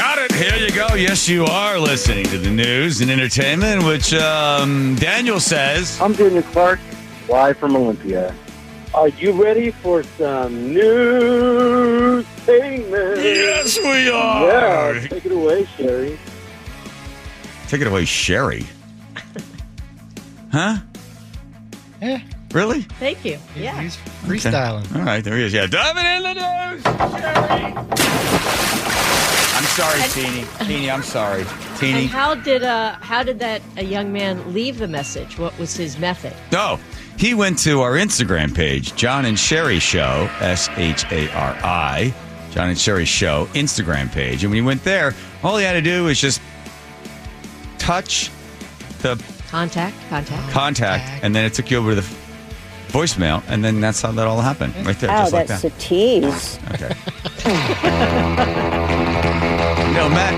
Got it. Here you go. Yes, you are listening to the news and entertainment, which um, Daniel says. I'm Daniel Clark, live from Olympia. Are you ready for some news statement? Yes, we are. Yeah, take it away, Shari. Take it away, Shari. huh? Yeah. Really? Thank you. Yeah. He's freestyling. All right, there he is. Yeah, diving in the news, Shari. I'm sorry, Teeny. Teeny, I'm sorry. Teeny. And how did uh how did that a young man leave the message? What was his method? No, he went to our Instagram page, John and Shari Show, S H A R I, John and Shari Show Instagram page. And when he went there, all he had to do was just touch the Contact, contact. contact, and then it took you over to the voicemail, and then that's how that all happened, right there, Oh, just like that's that. a tease. Okay. know, Matt.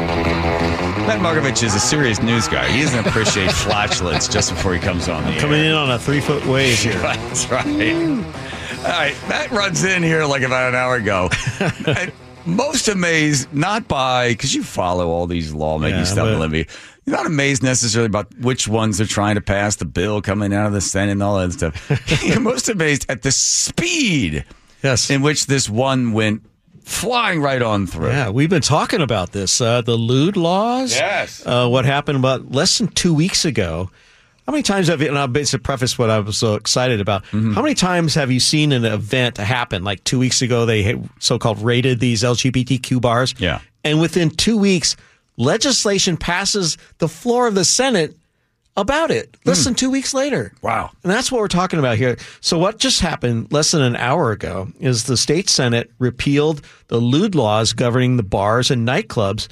Matt Markovich is a serious news guy. He doesn't appreciate flatulence just before he comes on the air. Coming in on a three foot wave here. That's right. All right, Matt runs in here like about an hour ago. Most amazed, not by because you follow all these lawmaking Yeah, stuff, Libby. You're not amazed necessarily about which ones are trying to pass the bill coming out of the Senate and all that stuff. You're most amazed at the speed Yes. in which this one went flying right on through. Yeah, we've been talking about this. Uh, the lewd laws. Yes. Uh, what happened about less than two weeks ago. How many times have you, and I'll basically preface what I was so excited about. Mm-hmm. How many times have you seen an event happen? Like two weeks ago, they so called raided these LGBTQ bars. Yeah. And within two weeks, legislation passes the floor of the Senate about it. Less than two weeks later. Wow. And that's what we're talking about here. So what just happened less than an hour ago is the state senate repealed the lewd laws governing the bars and nightclubs,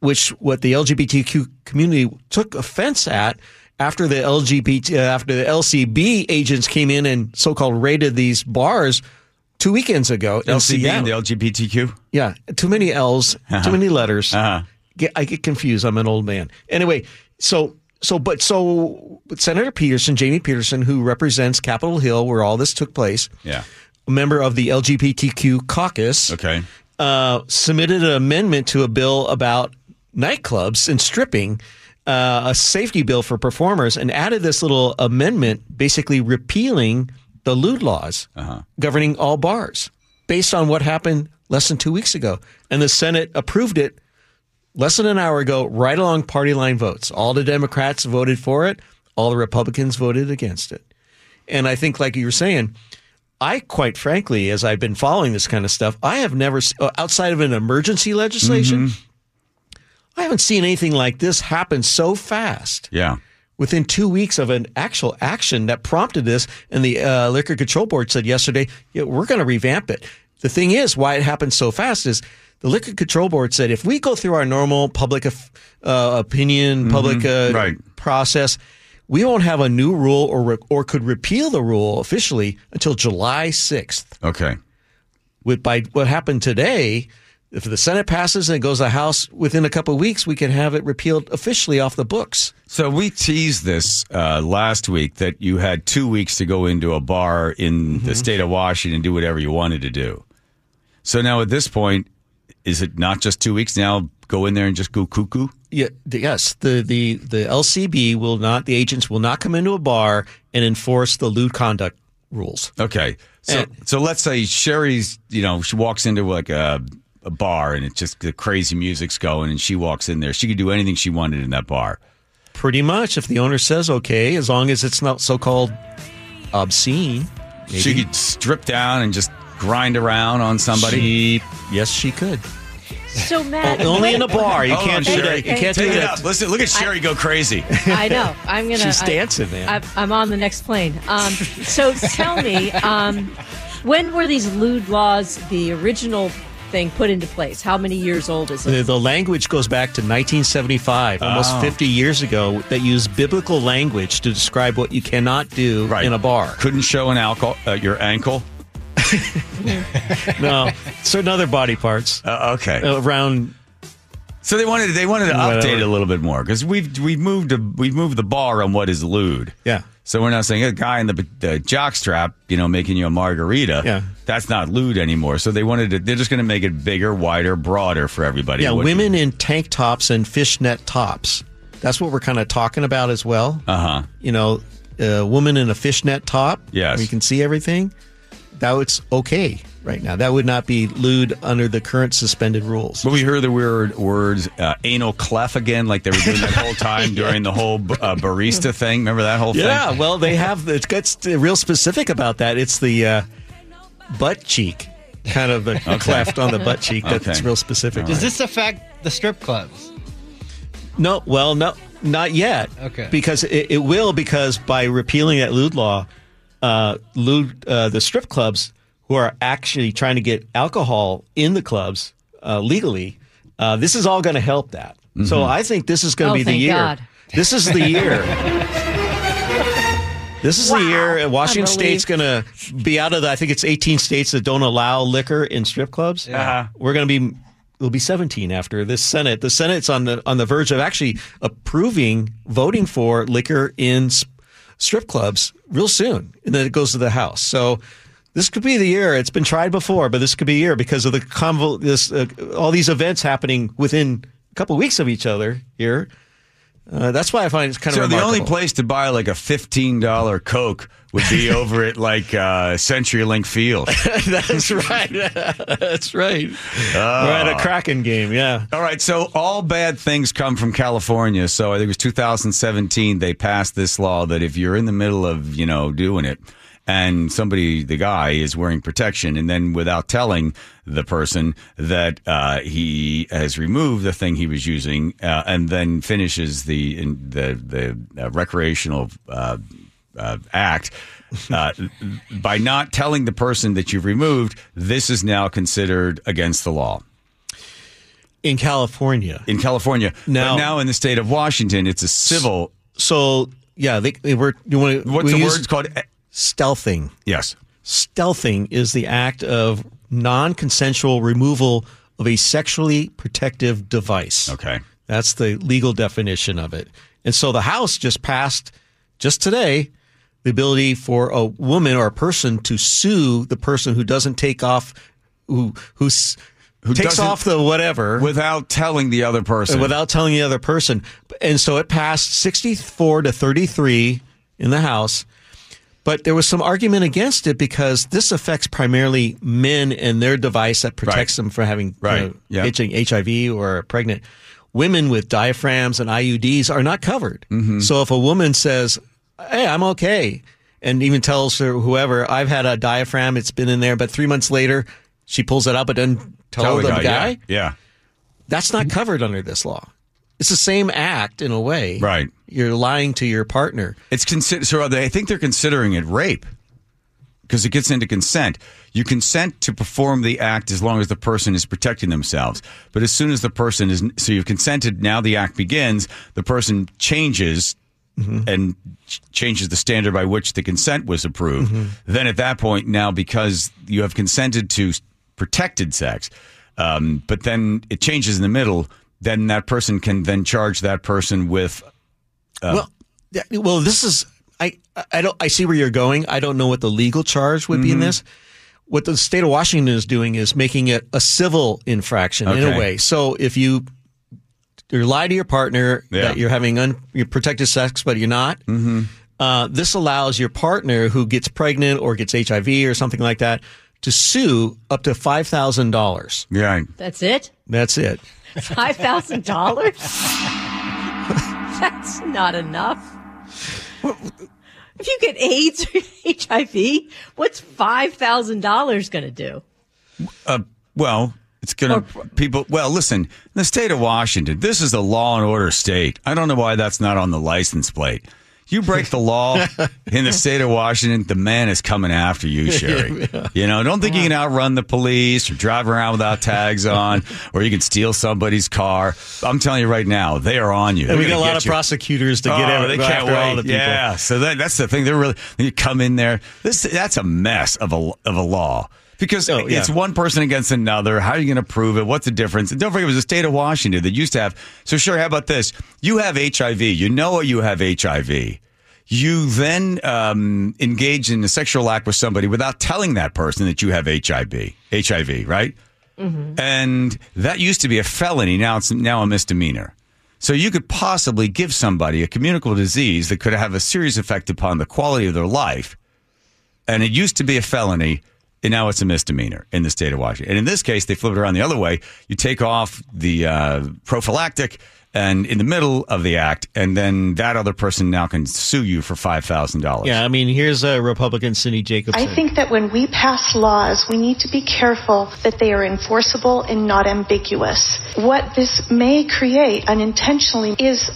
which what the LGBTQ community took offense at after the LGBT uh, after the LCB agents came in and so-called raided these bars two weekends ago. LCB and the LGBTQ. Yeah, too many L's, too many letters. Uh-huh. Get, I get confused. I'm an old man. Anyway, so so but so Senator Pedersen, Jamie Pedersen, who represents Capitol Hill, where all this took place, Yeah. a member of the LGBTQ caucus, Okay. uh, submitted an amendment to a bill about nightclubs and stripping, uh, a safety bill for performers, and added this little amendment, basically repealing the lewd laws governing all bars, based on what happened less than two weeks ago, and the Senate approved it less than an hour ago, right along party line votes. All the Democrats voted for it, all the Republicans voted against it. And I think, like you were saying, I quite frankly, as I've been following this kind of stuff, I have never, uh, outside of an emergency legislation, I haven't seen anything like this happen so fast Yeah. within two weeks of an actual action that prompted this. And the uh, Liquor Control Board said yesterday, yeah, we're going to revamp it. The thing is, why it happened so fast is the Liquor Control Board said if we go through our normal public uh, opinion, public uh, Right. process, we won't have a new rule or re- or could repeal the rule officially until July sixth. Okay. With by what happened today, if the Senate passes and it goes to the House within a couple of weeks, we can have it repealed officially off the books. So we teased this uh, last week that you had two weeks to go into a bar in the state of Washington and do whatever you wanted to do. So now at this point, is it not just two weeks now? Go in there and just go cuckoo. Yeah, yes. The, the the LCB will not. The agents will not come into a bar and enforce the lewd conduct rules. Okay. So And- so let's say Shari's, you know, she walks into like a, a bar and it's just the crazy music's going and she walks in there. She could do anything she wanted in that bar. Pretty much, if the owner says okay, as long as it's not so called obscene. Maybe. She could strip down and just grind around on somebody. She- yes, she could. So Matt, Only in a bar. You Hold can't on, do Shari. that. You can't Take do it that. up. Listen, look at Shari go crazy. I know. I'm gonna. She's I- dancing, man. I'm, I'm on the next plane. Um, so tell me, um, when were these lewd laws, the original thing, put into place? How many years old is it? the language goes back to 1975, almost Oh. 50 years ago, that used biblical language to describe what you cannot do Right. in a bar. Couldn't show an alcohol, uh, your ankle. No, certain other body parts Uh, okay. around. So they wanted they wanted to Whatever. update it a little bit more because we've we've moved to, we've moved the bar on what is lewd. Yeah. So we're not saying a guy in the, the jockstrap, you know, making you a margarita. Yeah. That's not lewd anymore. So they wanted to, they're just going to make it bigger, wider, broader for everybody. Yeah, What- women in tank tops and fishnet tops. That's what we're kind of talking about as well. Uh-huh. You know, a woman in a fishnet top. Yes. Where you can see everything. That was okay right now. That would not be lewd under the current suspended rules. But we heard the weird words uh, anal clef again, like they were doing that whole time during the whole uh, barista thing. Remember that whole Yeah, thing? Yeah, well, they have. It gets real specific about that. It's the uh, butt cheek, kind of the cleft on the butt cheek. That's Okay. real specific. Does this affect the strip clubs? No, well, no, not yet. Okay. Because it, it will, because by repealing that lewd law, uh, lewd, uh, the strip clubs who are actually trying to get alcohol in the clubs uh, legally, uh, this is all going to help that. So I think this is going to Oh, be the year. God. This is the year. This is the year Washington State's going to be out of the. I think it's 18 states that don't allow liquor in strip clubs. Uh-huh. We're going to be. It'll be 17 after this Senate. The Senate's on the on the verge of actually approving voting for liquor in s- strip clubs real soon, and then it goes to the House. So this could be the year. It's been tried before, but this could be year because of the convol. This uh, all these events happening within a couple weeks of each other here. Uh, that's why I find it's kind So of So the only place to buy like a fifteen dollar Coke would be over at like uh, CenturyLink Field. That's right. That's right. We're at a Kraken game. Yeah. All right, so all bad things come from California. So I think it was 2017 they passed this law that if you're in the middle of, you know, doing it and somebody the guy is wearing protection and then without telling the person that uh, he has removed the thing he was using uh, and then finishes the in, the the uh, recreational uh, uh, act uh, by not telling the person that you've removed, this is now considered against the law In California. in California. Now- but now in the state of Washington, it's a civil. So yeah, they, they were. You want? What's the word called? Stealthing. Yes. Stealthing is the act of non-consensual removal of a sexually protective device. Okay. That's the legal definition of it. And so the House just passed just today the ability for a woman or a person to sue the person who doesn't take off who who's who takes off the whatever Without telling the other person. without telling the other person. And so it passed 64 to 33 in the House. But there was some argument against it because this affects primarily men and their device that protects Right. them from having Right. uh, Yeah. H- HIV or pregnant. Women with diaphragms and IUDs are not covered. Mm-hmm. So if a woman says, "Hey, I'm okay," and even tells her whoever, "I've had a diaphragm, it's been in there," but three months later she pulls it out, but doesn't tell, Tell the guy, Yeah. yeah. that's not covered under this law. It's the same act in a way. Right. You're lying to your partner. It's consider. So they, I think they're considering it rape because it gets into consent. You consent to perform the act as long as the person is protecting themselves. But as soon as the person is, so you've consented. Now the act begins. The person changes. And ch- changes the standard by which the consent was approved. Then at that point, now because you have consented to protected sex, um, but then it changes in the middle, then that person can then charge that person with well, yeah, well, this is I I don't I see where you're going. I don't know what the legal charge would be Mm-hmm. in this. What the state of Washington is doing is making it a civil infraction in a way. So if you you lie to your partner Yeah. that you're having unprotected sex, but you're not. Mm-hmm. Uh, this allows your partner who gets pregnant or gets HIV or something like that to sue up to five thousand dollars. yeah. That's it? That's it. Five thousand dollars? That's not enough. If you get AIDS or HIV, what's five thousand dollars going to do? Uh, well, it's going to people. Well, listen, the state of Washington, this is a law and order state. I don't know why that's not on the license plate. You break the law in the state of Washington, the man is coming after you, Shari. You know, don't think you can outrun the police or drive around without tags on, or you can steal somebody's car. I'm telling you right now, they are on you. And we They're got a lot of you. prosecutors to get oh, they can't wait. all the people. Yeah, so that, that's the thing. They're really you come in there. This that's a mess of a of a law because Oh, yeah. it's one person against another. How are you going to prove it? What's the difference? And don't forget, it was the state of Washington that used to have. So sure, how about this? You have HIV. You know you have HIV. you then um, engage in a sexual act with somebody without telling that person that you have HIV, HIV, right? And that used to be a felony. Now it's now a misdemeanor. So you could possibly give somebody a communicable disease that could have a serious effect upon the quality of their life. And it used to be a felony, and now it's a misdemeanor in the state of Washington. And in this case, they flip it around the other way. You take off the uh, prophylactic and in the middle of the act, and then that other person now can sue you for five thousand dollars. Yeah, I mean, here's a Republican Cyndy Jacobsen. I think that when we pass laws, we need to be careful that they are enforceable and not ambiguous. What this may create unintentionally is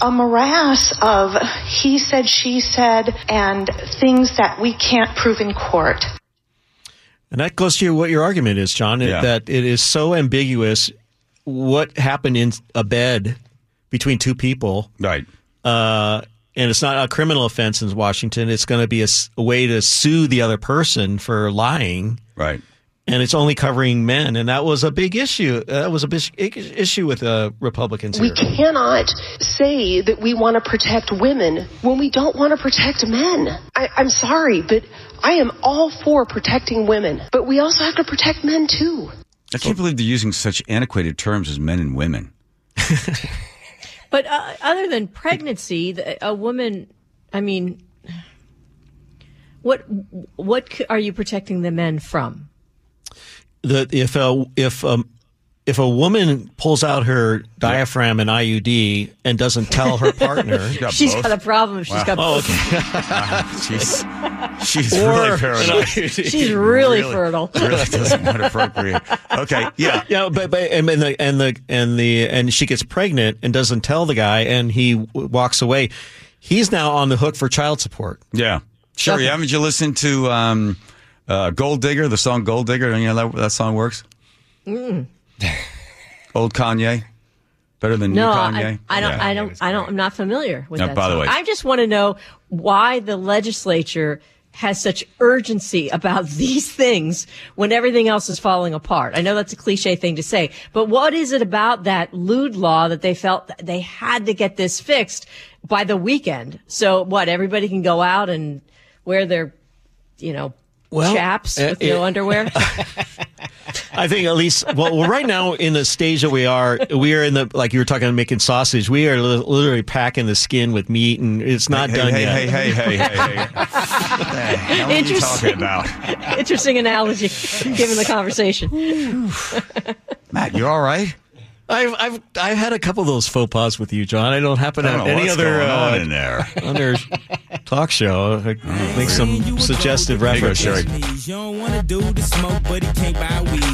a morass of he said, she said, and things that we can't prove in court. And that goes to what your argument is, John, Yeah. that it is so ambiguous what happened in a bed between two people. Right. Uh, and it's not a criminal offense in Washington. It's going to be a way to sue the other person for lying. Right. And it's only covering men. And that was a big issue. That was a big issue with uh, Republicans We here. cannot say that we want to protect women when we don't want to protect men. I, I'm sorry, but I am all for protecting women, but we also have to protect men too. I can't believe they're using such antiquated terms as men and women. But uh, other than pregnancy, a woman, I mean, what what are you protecting the men from? That if a if um if a woman pulls out her diaphragm and IUD and doesn't tell her partner, Got She's both? got a problem. if She's got oh, both. okay. She's she's or really paranoid. She's really, fertile. really doesn't not appropriate. Okay, yeah. Yeah, but but and the and the and the and she gets pregnant and doesn't tell the guy, and he w- walks away. He's now on the hook for child support. Yeah. Sure. Okay. Haven't you listened to um, uh, Gold Digger, the song Gold Digger? You know that, that song works? Old Kanye? Better than No, new I, Kanye? I don't. Yeah. I don't. I don't. I'm not familiar with No, that. by the song. way- I just want to know why the legislature has such urgency about these things when everything else is falling apart. I know that's a cliche thing to say, but what is it about that lewd law that they felt that they had to get this fixed by the weekend? So what? Everybody can go out and wear their, you know, Well, chaps uh, with no underwear. I think at least well, well, right now in the stage that we are, we are in the like you were talking about making sausage. We are li- literally packing the skin with meat, and it's not hey, done hey, yet. hey, hey, hey, hey, hey. What the hell are you Interesting. talking about? Interesting analogy, given the conversation. Matt, you all right? I've I've I've had a couple of those faux pas with you, John. I don't happen I to don't have any what's other going on uh, in there. other talk show. I make some suggestive There you go, references.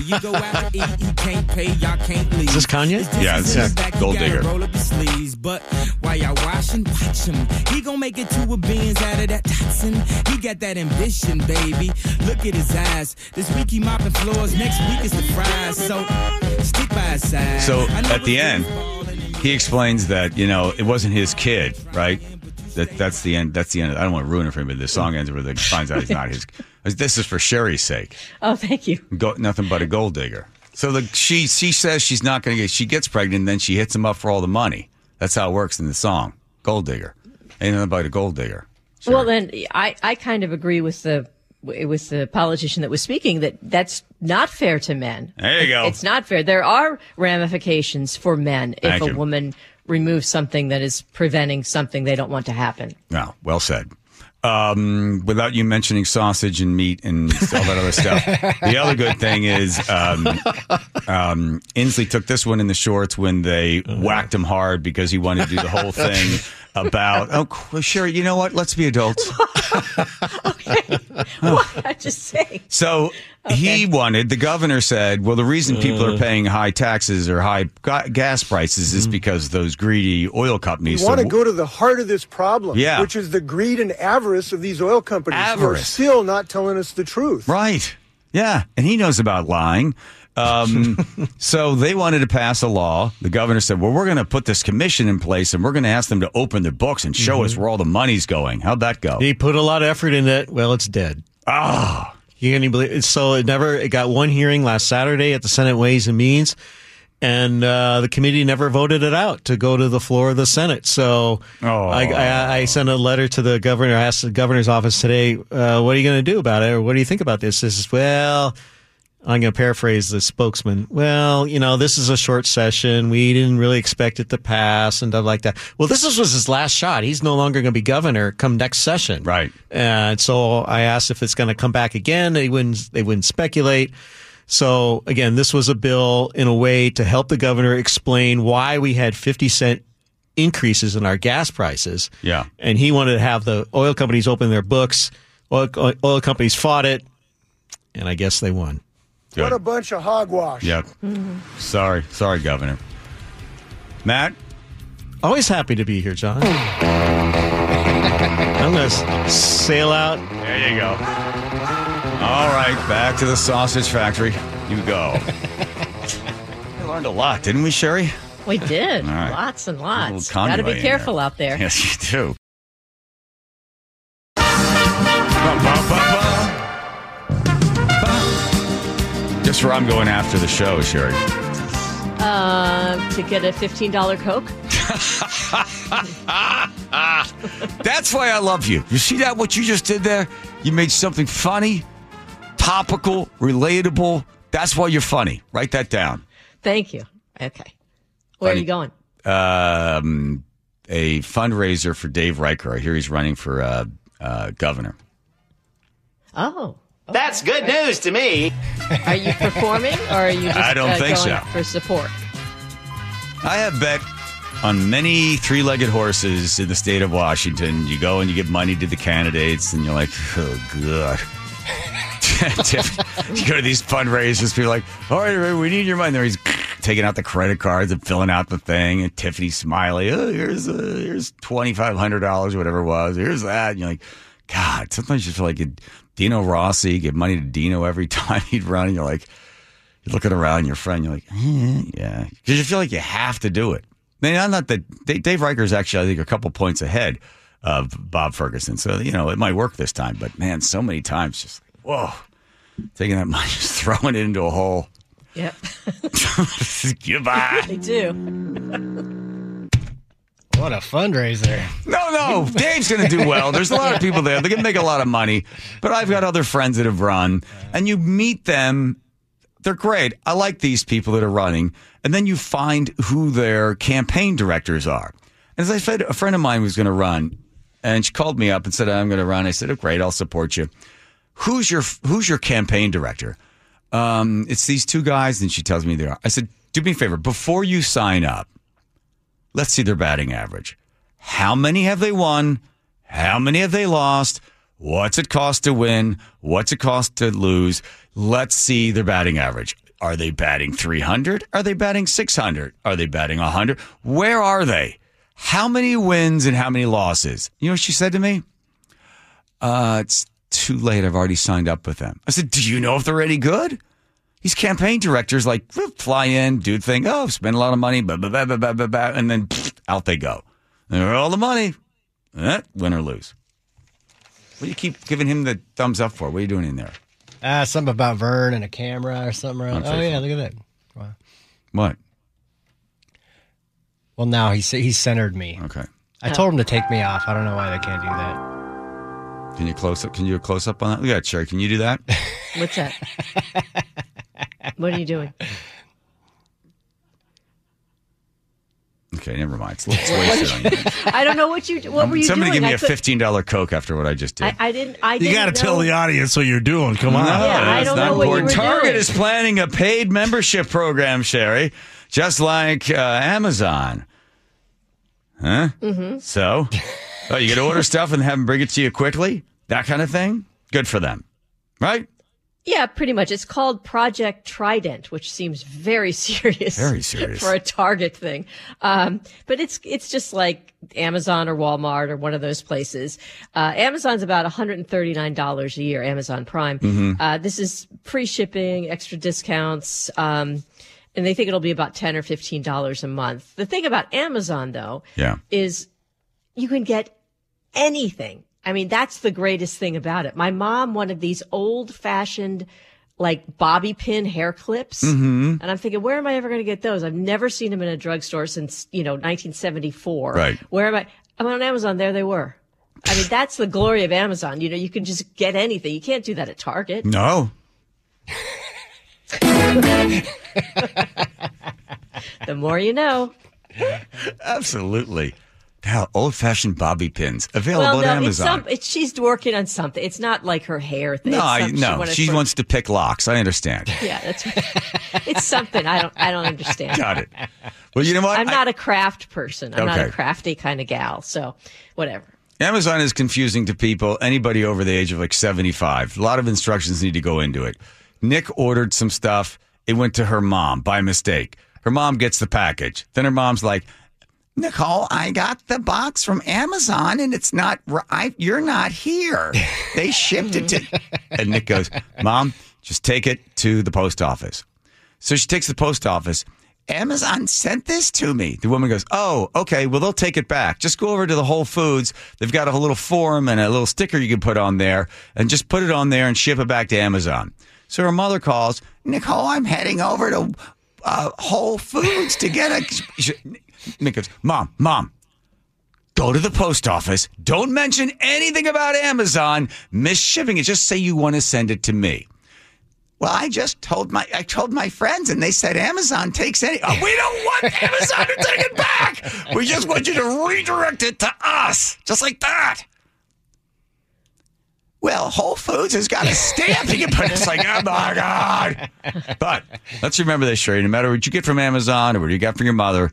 Shari. You don't want to do the smoke, but he can't buy weed. You go out to eat, he can't pay, y'all can't leave. Is this Kanye? It's Yeah, in it's his back, Gold Digger. Roll up his sleeves, but while y'all washing, watch him. He gonna make it to a Benz out of that Datsun. He got that ambition, baby. Look at his eyes. This week he mopping floors, next week is the fries. So stick by his side. So at the end, he explains that you know it wasn't his kid, right? That that's the end. That's the end. I don't want to ruin it for him, but the song ends where he finds out he's not his. This is for Shari's sake. Oh, thank you. Go, nothing but a gold digger. So the she she says she's not going to get. She gets pregnant, and then she hits him up for all the money. That's how it works in the song. Gold digger. Ain't nothing but a gold digger. Well, then I, I kind of agree with the with the politician that was speaking that that's not fair to men. There you go. It's not fair. There are ramifications for men if Thank a you. woman removes something that is preventing something they don't want to happen. No, well said. Um, without you mentioning sausage and meat and all that other stuff, the other good thing is um, um, Inslee took this one in the shorts when they whacked him hard because he wanted to do the whole thing about. Oh, qu- sure. You know what? Let's be adults. Okay. What? I just say. So he wanted, the governor said, well, the reason people Uh. are paying high taxes or high ga- gas prices is because those greedy oil companies. We want to So- go to the heart of this problem, Yeah. which is the greed and avarice of these oil companies who are Avarice. still not telling us the truth. Right. Yeah. And he knows about lying. Um, so they wanted to pass a law. The governor said, well, we're going to put this commission in place and we're going to ask them to open their books and show us where all the money's going. How'd that go? He put a lot of effort in it. Well, it's dead. Ah. You can believe it? So it never, it got one hearing last Saturday at the Senate Ways and Means. and uh, the committee never voted it out to go to the floor of the Senate. So Oh. I, I, I sent a letter to the governor. I asked the governor's office today, uh, "What are you going to do about it? Or what do you think about this?" This is well. I'm going to paraphrase the spokesman. Well, you know, this is a short session. We didn't really expect it to pass and stuff like that. Well, this was his last shot. He's no longer going to be governor come next session. Right. And so I asked if it's going to come back again. They wouldn't, they wouldn't speculate. So again, this was a bill in a way to help the governor explain why we had 50 cent increases in our gas prices. Yeah. And he wanted to have the oil companies open their books. Oil, oil companies fought it, and I guess they won. What a bunch of hogwash. Yep. Sorry. Sorry, Governor. Matt? Always happy to be here, John. I'm going to sail out. There you go. All right, back to the sausage factory. You go. we learned a lot, didn't we, Shari? We did. All right. Lots and lots. little Got to be careful there. out there. Yes, you do. Bum, bum, bum, Guess where I'm going after the show, Shari? Uh, to get a $15 Coke? That's why I love you. You see that, what you just did there? You made something funny, topical, relatable. That's why you're funny. Write that down. Thank you. Okay. Where Funny. are you going? Um, a fundraiser for Dave Reichert. I hear he's running for uh, uh, governor. Oh. That's good news to me. Are you performing or are you just I don't uh, think going so. for support? I have bet on many three legged horses in the state of Washington. You go and you give money to the candidates, and you're like, oh, God. you go to these fundraisers, people are like, all right, everybody, we need your money. There he's taking out the credit cards and filling out the thing, and Tiffany Smiley, oh, here's uh, here's twenty five hundred dollars, whatever it was. Here's that. And you're like, God, sometimes you feel like you, Dino Rossi, give money to Dino every time he'd run, and you're like, you're looking around your friend, you're like, eh, yeah, because you feel like you have to do it. Man, I'm not that Dave Dave Reichert is actually, I think, a couple points ahead of Bob Ferguson. So you know, it might work this time. But man, so many times, just like, whoa, taking that money, just throwing it into a hole. Yep. Goodbye. they do. What a fundraiser. No, no, Dave's going to do well. There's a lot of people there. They're going to make a lot of money. But I've got other friends that have run, and you meet them. They're great. I like these people that are running. And then you find who their campaign directors are. And as I said, a friend of mine was going to run, and she called me up and said, I'm going to run. I said, oh, great, I'll support you. Who's your Who's your campaign director? Um, it's these two guys, and she tells me they are. I said, do me a favor, before you sign up, let's see their batting average. How many have they won? How many have they lost? What's it cost to win? What's it cost to lose? Let's see their batting average. Are they batting 300? Are they batting 600? Are they batting 100? Where are they? How many wins and how many losses? You know what she said to me? Uh, it's too late. I've already signed up with them. I said, Do you know if they're any good? These campaign directors like fly in, do the thing, oh, spend a lot of money, blah, blah, blah, blah, blah, blah, blah, and then pfft, out they go. And they're all the money. Eh, win or lose. What do you keep giving him the thumbs up for? What are you doing in there? Ah, something about Vern and a camera or something. Around. Oh yeah, look at that. Wow. What? Well, now he's he centered me. Okay. I told him to take me off. I don't know why they can't do that. Can you close up? Can you a close up on that? Look at that, Can you do that? What's that? what are you doing? Okay, never mind. It's, it's wasted on you. I don't know what you. What were you doing? Somebody doing? give me I a could- fifteen dollar Coke after what I just did. I, I didn't. I You didn't got to tell the audience what you're doing. Come on. No, Yeah, I that's don't not know what you important. were Target doing. is planning a paid membership program, Shari, just like uh, Amazon. Huh? Mm-hmm. So, oh, you get to order stuff and have them bring it to you quickly? That kind of thing? Good for them. Right? Yeah, pretty much. It's called Project Trident, which seems very serious. Very serious. for a Target thing. Um, but it's it's just like Amazon or Walmart or one of those places. Uh, Amazon's about one hundred and thirty nine dollars a year. Amazon Prime. Mm-hmm. Uh, this is free shipping, extra discounts. Um, and they think it'll be about ten or fifteen dollars a month. The thing about Amazon, though, Yeah. is you can get anything. I mean, that's the greatest thing about it. My mom wanted these old fashioned like bobby pin hair clips. Mhm. And I'm thinking, where am I ever going to get those? I've never seen them in a drugstore since, you know, 1974. Right. Where am I? I'm on Amazon. There they were. I mean, that's the glory of Amazon. You know, you can just get anything. You can't do that at Target. No. The more you know. Absolutely. Hell, old fashioned bobby pins available well, at Amazon. it's some. It's, she's working on something. It's not like her hair thing. no, I, some- she no, she wants to pick locks. I understand. Yeah, that's right. it's something I don't. I don't understand. Got it. Well, you know what? I'm I- not a craft person. I'm not a crafty kind of gal. So, whatever. Amazon is confusing to people, anybody over the age of like 75. A lot of instructions need to go into it. Nick ordered some stuff. It went to her mom by mistake. Her mom gets the package. Then her mom's like, Nicole, I got the box from Amazon and it's not right. You're not here. They shipped it to. And Nick goes, Mom, just take it to the post office. So she takes the post office. Amazon sent this to me. The woman goes, Oh, okay. Well, they'll take it back. Just go over to the Whole Foods. They've got a little form and a little sticker you can put on there and just put it on there and ship it back to Amazon. So her mother calls, Nicole, I'm heading over to uh, Whole Foods to get a. Nick goes, Mom, Mom, go to the post office. Don't mention anything about Amazon. Miss shipping it. Just say you want to send it to me. Well, I just told my I told my friends, and they said Amazon takes any. Oh, we don't want Amazon to take it back. We just want you to redirect it to us, just like that. Well, Whole Foods has got a stamp you can put. It's like, oh my god! But let's remember this, Shari. No matter what you get from Amazon or what you got from your mother,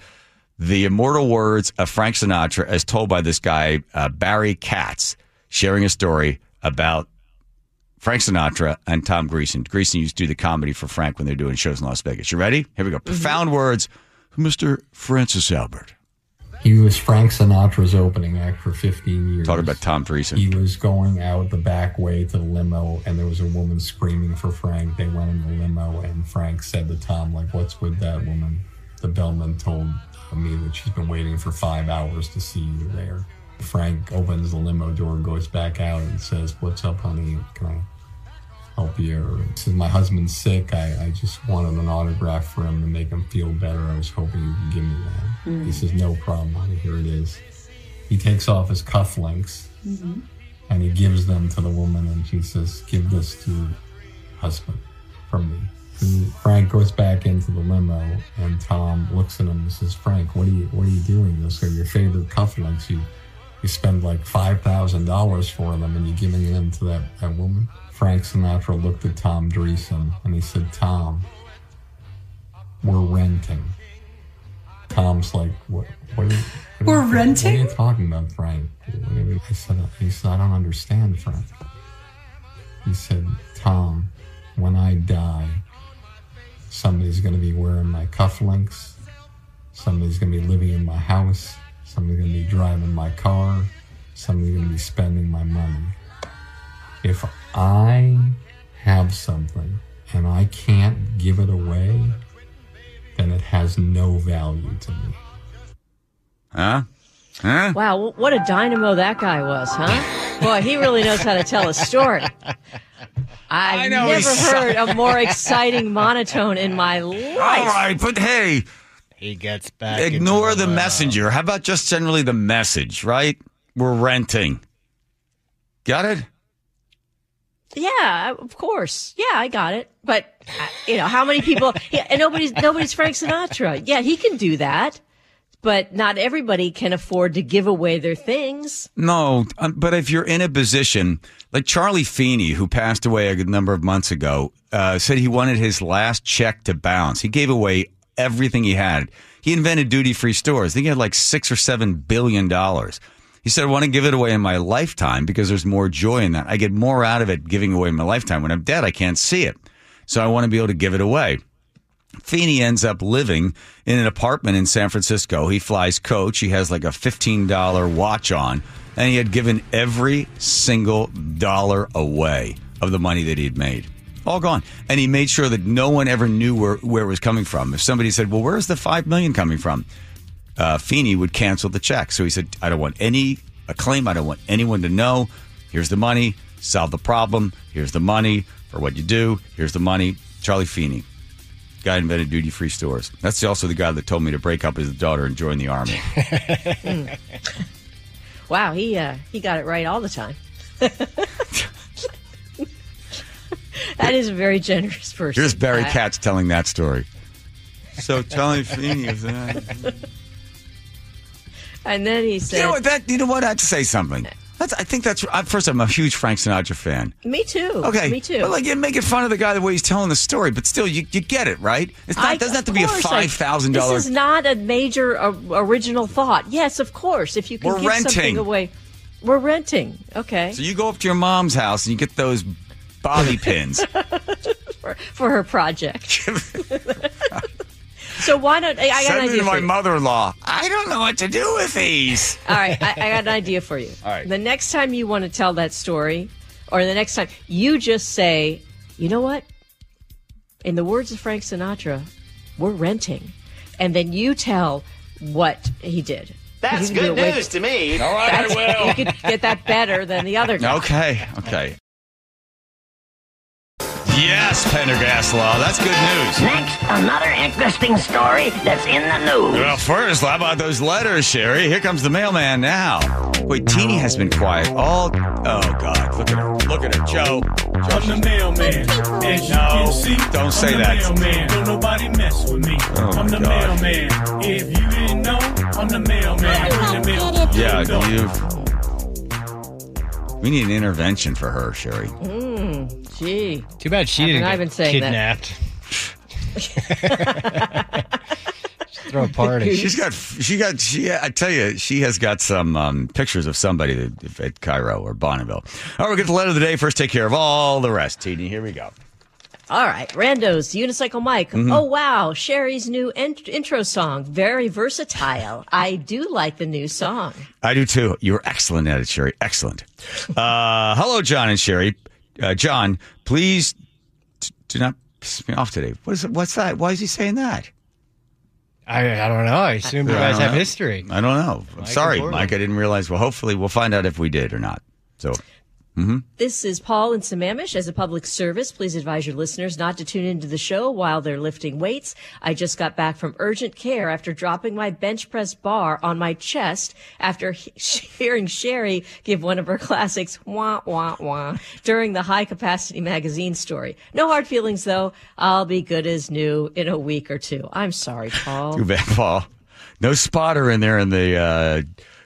the immortal words of Frank Sinatra, as told by this guy uh, Barry Katz, sharing a story about Frank Sinatra and Tom Dreesen. Dreesen used to do the comedy for Frank when they're doing shows in Las Vegas. You ready? Here we go. Profound words from Mr. Francis Albert. He was Frank Sinatra's opening act for 15 years. Talk about Tom Dreesen. He was going out the back way to the limo, and there was a woman screaming for Frank. They went in the limo, and Frank said to Tom, "Like, what's with that woman?" The bellman told me that she's been waiting for five hours to see you there. Frank opens the limo door, goes back out, and says, "What's up, honey? Can I help you?" Or says, "My husband's sick. I, I just wanted an autograph for him to make him feel better. I was hoping you could give me that." He mm-hmm. says, "No problem, honey. Here it is." He takes off his cufflinks mm-hmm. and he gives them to the woman, and she says, "Give this to your husband from me." And Frank goes back into the limo, and Tom looks at him and says, "Frank, what are you what are you doing? Those are your favorite cufflinks. You you spend like five thousand dollars for them, and you're giving them to that that woman." Frank Sinatra looked at Tom Dreesen and he said, "Tom, we're renting." Tom's like, "What? What? Are, you- what We're you- renting? What are you talking about, Frank?" What are you- He said, "He said I don't understand, Frank." He said, "Tom, when I die, somebody's going to be wearing my cufflinks. Somebody's going to be living in my house. Somebody's going to be driving my car. Somebody's going to be spending my money. If I have something and I can't give it away, then it has no value to me. Huh? Huh? Wow, what a dynamo that guy was, huh? Boy, he really knows how to tell a story. I've know never he's- heard a more exciting monotone in my life. All right, but hey, He gets back. ignore into the messenger. How about just generally the message, right? We're renting. Got it? Yeah, of course. Yeah, I got it. But uh, you know, how many people? Yeah, and nobody's nobody's Frank Sinatra. Yeah, he can do that, but not everybody can afford to give away their things. No, but if you're in a position like Charlie Feeney, who passed away a good number of months ago, uh, said he wanted his last check to bounce. He gave away everything he had. He invented duty free stores. I think he had like six or seven billion dollars. He said, I want to give it away in my lifetime because there's more joy in that. I get more out of it giving away in my lifetime. When I'm dead, I can't see it. So I want to be able to give it away. Feeney ends up living in an apartment in San Francisco. He flies coach. He has like a $15 watch on, and he had given every single dollar away of the money that he'd made. All gone. And he made sure that no one ever knew where, where it was coming from. If somebody said, Well, where's the $5 million coming from? Uh, Feeney would cancel the check. So he said, I don't want any acclaim. I don't want anyone to know. Here's the money. Solve the problem. Here's the money. for what you do. Here's the money. Charlie Feeney, guy invented duty free stores. That's also the guy that told me to break up his daughter and join the army. Wow, he uh, he got it right all the time. that is a very generous person. Here's Barry Katz telling that story. So Charlie Feeney is that. And then he said, You know what? That you know what? I have to say something. That's, I think that's I- first. I'm a huge Frank Sinatra fan. "Me too. Okay, me too." But like, you're making fun of the guy the way he's telling the story, but still, you, you get it, right? It's not. I- It doesn't have to be a five thousand dollars. This is not a major uh, original thought. Yes, of course. If you can We're give renting. something away, we're renting. Okay, So you go up to your mom's house and you get those bobby pins. for, for her project. so why don't I, I got Send an idea to for my mother-in-law. I don't know what to do with these. All right, I, I got an idea for you. All right. The next time you want to tell that story, or the next time, you just say, you know what? In the words of Frank Sinatra, we're renting. And then you tell what he did. That's You can do good it way- news to me. All right, I That's- will. You could get that better than the other guy. Okay, okay. Yes, Pendergast Law. That's good news. Next, another interesting story that's in the news. Well, first, how about those letters, Shari? Here comes the mailman now. Wait, Teeny has been quiet all. Oh God, look at her! Look at her, Joe. I'm the mailman. As you No, can see, don't say I'm the that. mailman. Don't nobody mess with me. Oh, I'm the God. mailman. If you didn't know, I'm the mailman. I bring the mail. Yeah, Go. You. We need an intervention for her, Shari. Mm, gee. Too bad she Haven't didn't I get been saying that? kidnapped. Just throw a party. She's got. She got. She. I tell you, she has got some um, pictures of somebody that, at KIRO or Bonneville. All right, we'll get the letter of the day. First, take care of all the rest. Teeny, here we go. All right, Randos, Unicycle Mike. Mhm. Oh, wow. Shari's new int- intro song. Very versatile. I do like the new song. I do too. You're excellent at it, Shari. Excellent. Uh, hello, John and Shari. Uh, John, please t- do not piss me off today. What is it? What's that? Why is he saying that? I, I don't know. I assume you guys have know. history. I don't know. I'm Mike sorry. Mike. I didn't realize. Well, hopefully, we'll find out if we did or not. So, hmm This is Paul and Sammamish. As a public service, please advise your listeners not to tune into the show while they're lifting weights. I just got back from urgent care after dropping my bench press bar on my chest after hearing Shari give one of her classics, wah, wah, wah, during the high capacity magazine story. No hard feelings though. I'll be good as new in a week or two. I'm sorry, Paul. too bad, Paul. No spotter in there in the uh,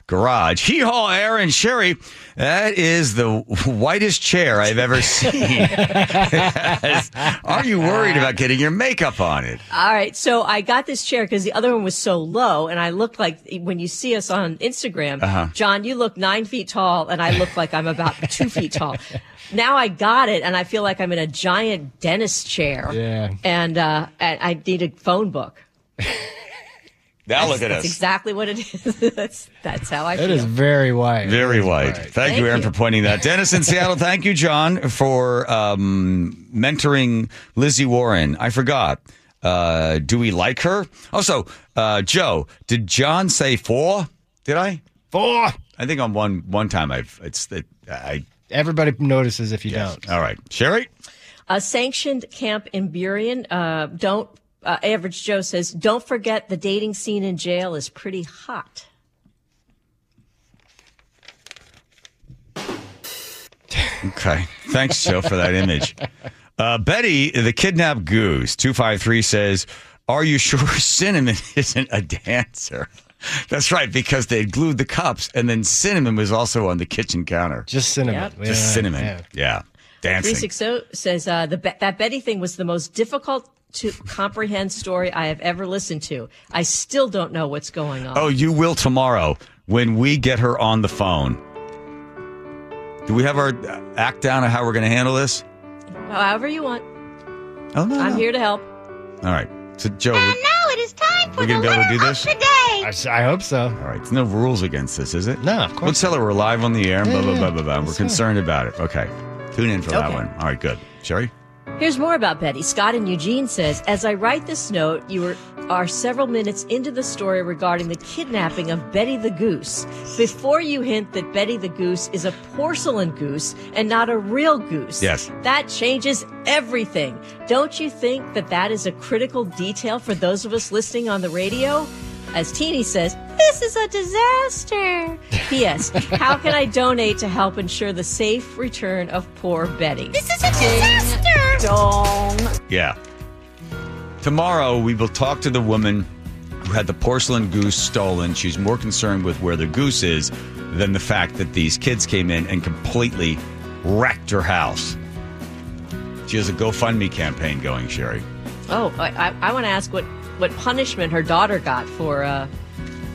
garage. Hee haw, Aaron Shari. That is the whitest chair I've ever seen. Are you worried about getting your makeup on it? All right. So I got this chair because the other one was so low and I looked like when you see us on Instagram, Uh-huh. John, you look nine feet tall and I look like I'm about two feet tall. Now I got it and I feel like I'm in a giant dentist chair. Yeah. And, uh, and I need a phone book. Now look at That's us. exactly what it is. that's, that's how I It feel. is very white. Very white. Thank, Thank you, Aaron, you. for pointing that. Dennis in Seattle, thank you, John, for um, mentoring Lizzie Warren. I forgot. Uh, do we like her? Also, uh, Joe, did John say four? Did I? Four. I think on one one time I've it's it, I. Everybody notices if you don't. All right, Shari. A sanctioned camp in Burien. Uh, don't, uh, Average Joe says, don't forget the dating scene in jail is pretty hot. Okay. Thanks, Joe, for that image. Uh, Betty, the kidnapped goose, 253 says, Are you sure Cinnamon isn't a dancer? That's right, because they glued the cups, and then Cinnamon was also on the kitchen counter. Just cinnamon. Yep. Yeah, Just Cinnamon. yeah. Yeah. Dancing. 360 says uh, the that Betty thing was the most difficult to comprehend story I have ever listened to. I still don't know what's going on. Oh, you will tomorrow when we get her on the phone. Do we have our uh, act down of how we're going to handle this? However you want. Oh, no. I'm no. here to help. All right. So, Joe, And Now it is time for we going the to be able to do this? of the day. I, s- I hope so. All right. There's no rules against this, is it? No, of course. We'll tell her we're live on the air and blah, Yeah, blah, yeah. blah, blah, blah. We're That's concerned about it. Okay. Tune in for that one. All right, good. Shari? Here's more about Betty. Scott in Eugene says, As I write this note, you are, are several minutes into the story regarding the kidnapping of Betty the Goose. Before you hint that Betty the Goose is a porcelain goose and not a real goose. Yes. That changes everything. Don't you think that that is a critical detail for those of us listening on the radio? As Teeny says, this is a disaster. P.S. How can I donate to help ensure the safe return of poor Betty? This is a disaster. Dong. Yeah. Tomorrow we will talk to the woman who had the porcelain goose stolen. She's more concerned with where the goose is than the fact that these kids came in and completely wrecked her house. She has a GoFundMe campaign going, Shari. Oh, I, I, I want to ask what, what punishment her daughter got for uh,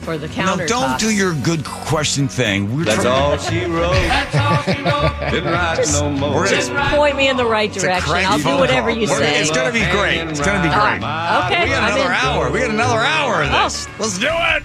for the counter. No, don't do your good question thing. We're That's trying- all she wrote. That's all she wrote. Didn't write no more. Just point me in the right direction. I'll do whatever call. you We're- say. It's going to be great. It's going to be great. right. Okay, We got another hour. We got another hour of Oh. this. Let's do it.